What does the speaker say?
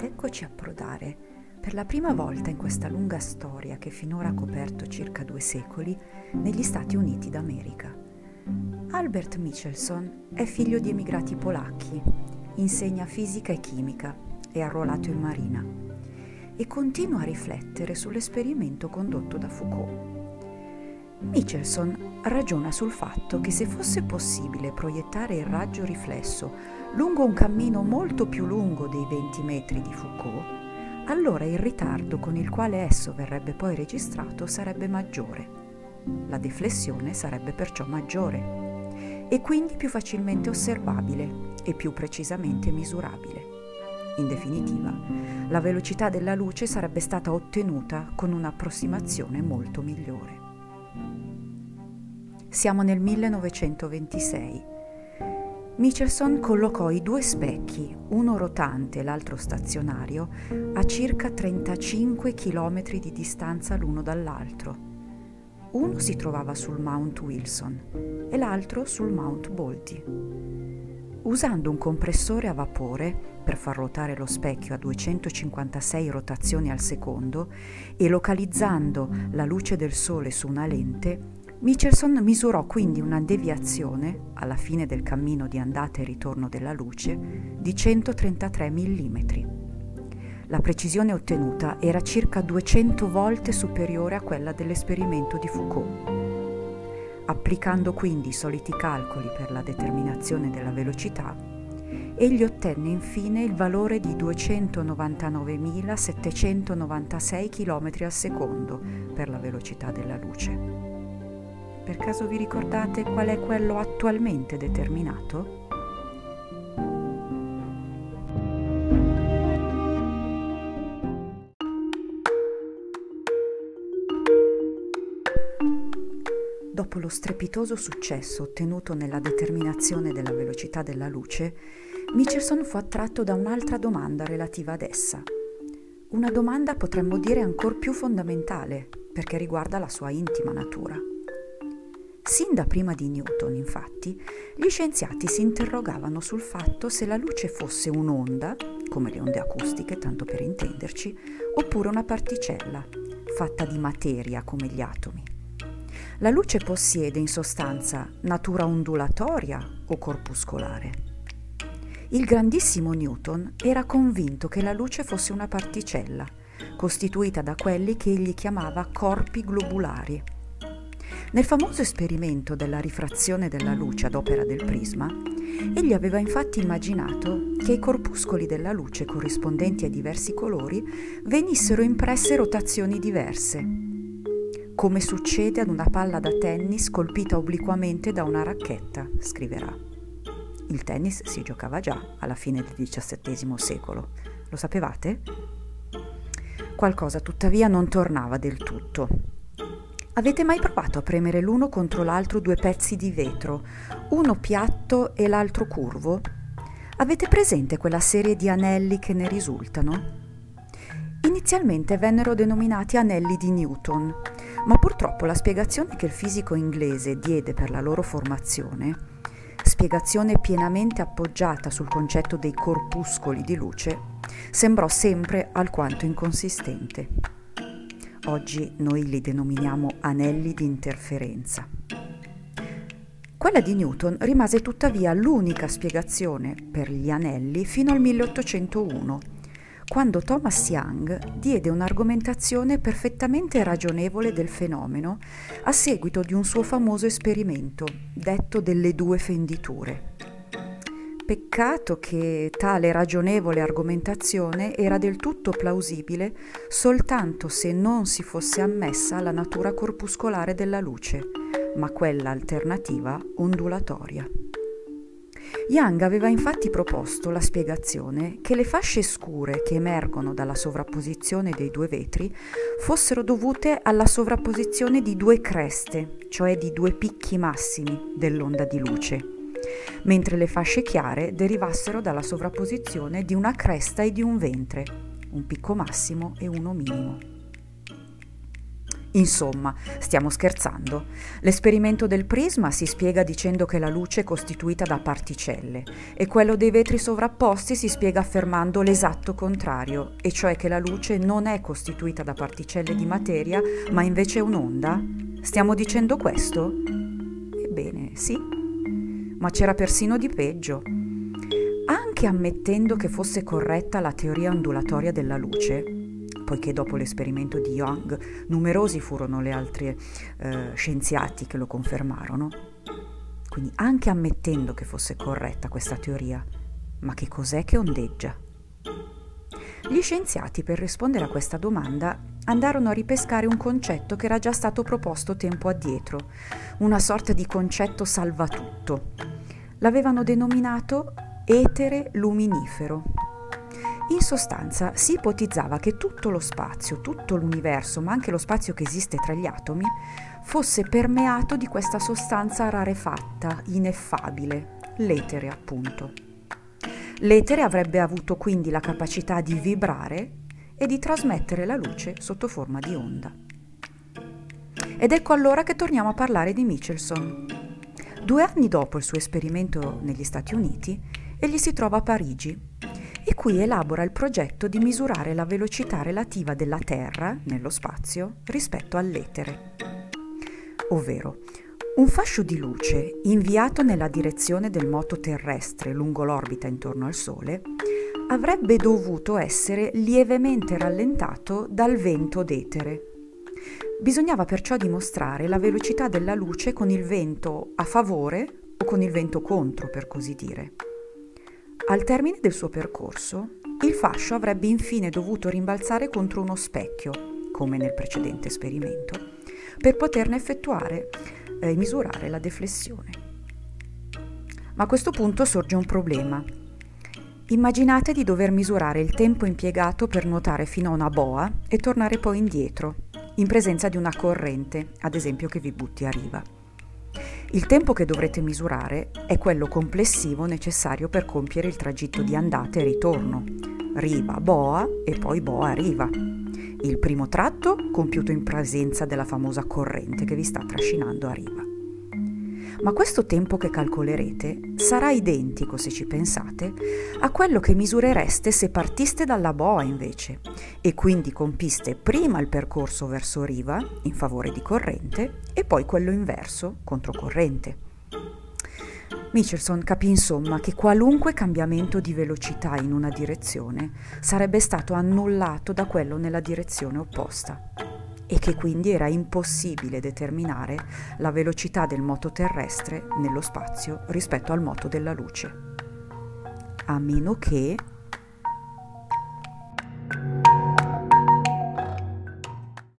Ed eccoci approdare, per la prima volta in questa lunga storia che finora ha coperto circa due secoli, negli Stati Uniti d'America. Albert Michelson è figlio di emigrati polacchi, insegna fisica e chimica, è arruolato in marina e continua a riflettere sull'esperimento condotto da Foucault. Michelson ragiona sul fatto che se fosse possibile proiettare il raggio riflesso lungo un cammino molto più lungo dei 20 metri di Foucault, allora il ritardo con il quale esso verrebbe poi registrato sarebbe maggiore. La deflessione sarebbe perciò maggiore e quindi più facilmente osservabile e più precisamente misurabile. In definitiva, la velocità della luce sarebbe stata ottenuta con un'approssimazione molto migliore. Siamo nel 1926. Michelson collocò i due specchi, uno rotante e l'altro stazionario, a circa 35 km di distanza l'uno dall'altro. Uno si trovava sul Mount Wilson e l'altro sul Mount Baldy. Usando un compressore a vapore per far ruotare lo specchio a 256 rotazioni al secondo e localizzando la luce del sole su una lente, Michelson misurò quindi una deviazione, alla fine del cammino di andata e ritorno della luce, di 133 mm. La precisione ottenuta era circa 200 volte superiore a quella dell'esperimento di Foucault. Applicando quindi i soliti calcoli per la determinazione della velocità, egli ottenne infine il valore di 299.796 km al secondo per la velocità della luce. Per caso vi ricordate qual è quello attualmente determinato? Dopo lo strepitoso successo ottenuto nella determinazione della velocità della luce, Michelson fu attratto da un'altra domanda relativa ad essa. Una domanda potremmo dire ancora più fondamentale, perché riguarda la sua intima natura. Sin da prima di Newton, infatti, gli scienziati si interrogavano sul fatto se la luce fosse un'onda, come le onde acustiche, tanto per intenderci, oppure una particella, fatta di materia come gli atomi. La luce possiede in sostanza natura ondulatoria o corpuscolare. Il grandissimo Newton era convinto che la luce fosse una particella, costituita da quelli che egli chiamava corpi globulari nel famoso esperimento della rifrazione della luce ad opera del prisma, egli aveva infatti immaginato che i corpuscoli della luce corrispondenti ai diversi colori venissero impresse rotazioni diverse, come succede ad una palla da tennis colpita obliquamente da una racchetta, scriverà. Il tennis si giocava già alla fine del XVII secolo. Lo sapevate? Qualcosa tuttavia non tornava del tutto. Avete mai provato a premere l'uno contro l'altro due pezzi di vetro, uno piatto e l'altro curvo? Avete presente quella serie di anelli che ne risultano? Inizialmente vennero denominati anelli di Newton, ma purtroppo la spiegazione che il fisico inglese diede per la loro formazione, spiegazione pienamente appoggiata sul concetto dei corpuscoli di luce, sembrò sempre alquanto inconsistente. Oggi noi li denominiamo anelli di interferenza. Quella di Newton rimase tuttavia l'unica spiegazione per gli anelli fino al 1801, quando Thomas Young diede un'argomentazione perfettamente ragionevole del fenomeno a seguito di un suo famoso esperimento, detto delle due fenditure. Peccato che tale ragionevole argomentazione era del tutto plausibile soltanto se non si fosse ammessa la natura corpuscolare della luce, ma quella alternativa ondulatoria. Young aveva infatti proposto la spiegazione che le fasce scure che emergono dalla sovrapposizione dei due vetri fossero dovute alla sovrapposizione di due creste, cioè di due picchi massimi dell'onda di luce mentre le fasce chiare derivassero dalla sovrapposizione di una cresta e di un ventre, un picco massimo e uno minimo. Insomma, stiamo scherzando. L'esperimento del prisma si spiega dicendo che la luce è costituita da particelle e quello dei vetri sovrapposti si spiega affermando l'esatto contrario, e cioè che la luce non è costituita da particelle di materia, ma invece un'onda. Stiamo dicendo questo? Ebbene, sì. Ma c'era persino di peggio. Anche ammettendo che fosse corretta la teoria ondulatoria della luce, poiché dopo l'esperimento di Young numerosi furono gli altri eh, scienziati che lo confermarono. Quindi anche ammettendo che fosse corretta questa teoria, ma che cos'è che ondeggia? Gli scienziati per rispondere a questa domanda andarono a ripescare un concetto che era già stato proposto tempo addietro, una sorta di concetto salvatutto. L'avevano denominato etere luminifero. In sostanza si ipotizzava che tutto lo spazio, tutto l'universo, ma anche lo spazio che esiste tra gli atomi, fosse permeato di questa sostanza rarefatta, ineffabile, l'etere appunto. L'etere avrebbe avuto quindi la capacità di vibrare e di trasmettere la luce sotto forma di onda. Ed ecco allora che torniamo a parlare di Michelson. Due anni dopo il suo esperimento negli Stati Uniti, egli si trova a Parigi e qui elabora il progetto di misurare la velocità relativa della Terra nello spazio rispetto all'etere. Ovvero, un fascio di luce inviato nella direzione del moto terrestre lungo l'orbita intorno al Sole avrebbe dovuto essere lievemente rallentato dal vento d'etere. Bisognava perciò dimostrare la velocità della luce con il vento a favore o con il vento contro, per così dire. Al termine del suo percorso, il fascio avrebbe infine dovuto rimbalzare contro uno specchio, come nel precedente esperimento, per poterne effettuare e eh, misurare la deflessione. Ma a questo punto sorge un problema. Immaginate di dover misurare il tempo impiegato per nuotare fino a una boa e tornare poi indietro, in presenza di una corrente, ad esempio che vi butti a riva. Il tempo che dovrete misurare è quello complessivo necessario per compiere il tragitto di andata e ritorno, riva boa e poi boa riva. Il primo tratto compiuto in presenza della famosa corrente che vi sta trascinando a riva. Ma questo tempo che calcolerete sarà identico, se ci pensate, a quello che misurereste se partiste dalla boa invece e quindi compiste prima il percorso verso riva in favore di corrente e poi quello inverso controcorrente. Michelson capì insomma che qualunque cambiamento di velocità in una direzione sarebbe stato annullato da quello nella direzione opposta e che quindi era impossibile determinare la velocità del moto terrestre nello spazio rispetto al moto della luce. A meno che